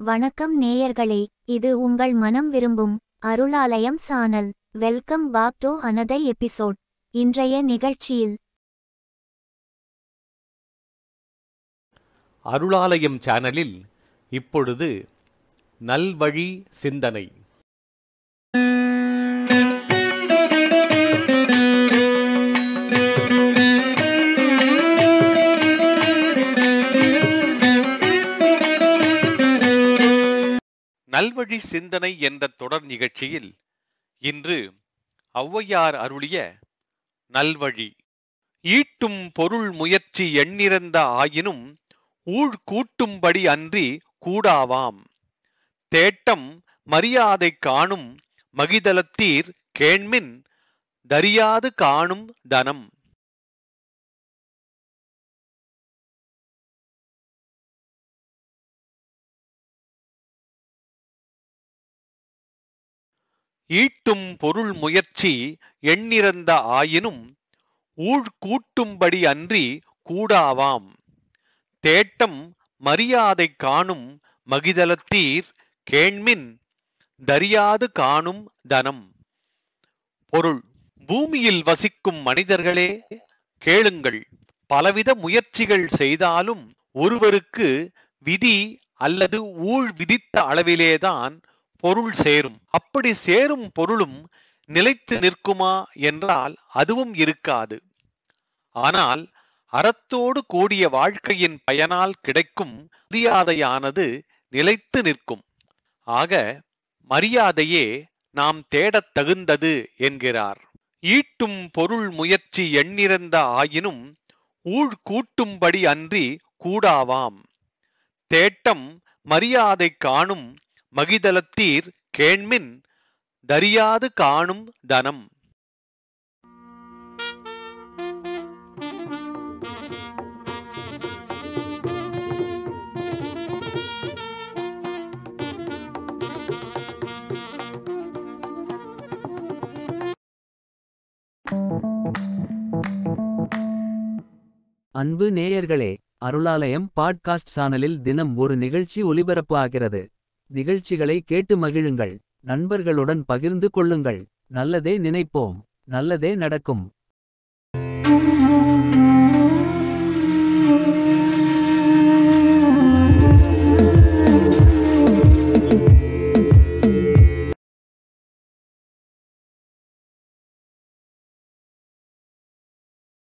வணக்கம் நேயர்களே இது உங்கள் மனம் விரும்பும் Arulalayam channel. Welcome back to another episode இன்றைய நிகழ்ச்சியில் அருளாலயம் சேனலில் இப்பொழுது நல்வழி சிந்தனை. நல்வழி சிந்தனை என்ற தொடர் நிகழ்ச்சியில் இன்று ஔவையார் அருளிய நல்வழி. ஈட்டும் பொருள் முயற்சி எண்ணிறந்த ஆயினும் ஊழ் கூட்டும்படி அன்றி கூடாவாம். தேட்டம் மரியாதை காணும் மகிதலத்தீர் கேண்மின் தரியாது காணும் தனம். ஈட்டும் பொருள் முயற்சி எண்ணிறந்த ஆயினும் ஊழ் கூட்டும்படி அன்றி கூடாவாம். தேட்டம் மரியாதை காணும் மகிதலத்தீர் கேண்மின் தரியாது காணும் தனம். பொருள் பூமியில் வசிக்கும் மனிதர்களே கேளுங்கள். பலவித முயற்சிகள் செய்தாலும் ஒருவருக்கு விதி அல்லது ஊழ் விதித்த அளவிலேதான் பொருள் சேரும். அப்படி சேரும் பொருளும் நிலைத்து நிற்குமா என்றால் அதுவும் இருக்காது. ஆனால் அறத்தோடு கூடிய வாழ்க்கையின் பயனால் கிடைக்கும் மரியாதையானது நிலைத்து நிற்கும். ஆக மரியாதையே நாம் தேடத் தகுந்தது என்கிறார். ஈட்டும் பொருள் முயற்சி எண்ணிறந்த ஆயினும் ஊழ் கூட்டும்படி அன்றி கூடாவாம். தேட்டம் மரியாதை காணும் மகிதலத்தீர் கேண்மின் தரியாது காணும் தனம். அன்பு நேயர்களே அருளாலயம் பாட்காஸ்ட் சானலில் தினம் ஒரு நிகழ்ச்சி ஒலிபரப்பு ஆகிறது. நிகழ்ச்சிகளை கேட்டு மகிழுங்கள். நண்பர்களுடன் பகிர்ந்து கொள்ளுங்கள். நல்லதே நினைப்போம். நல்லதே நடக்கும்.